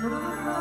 Música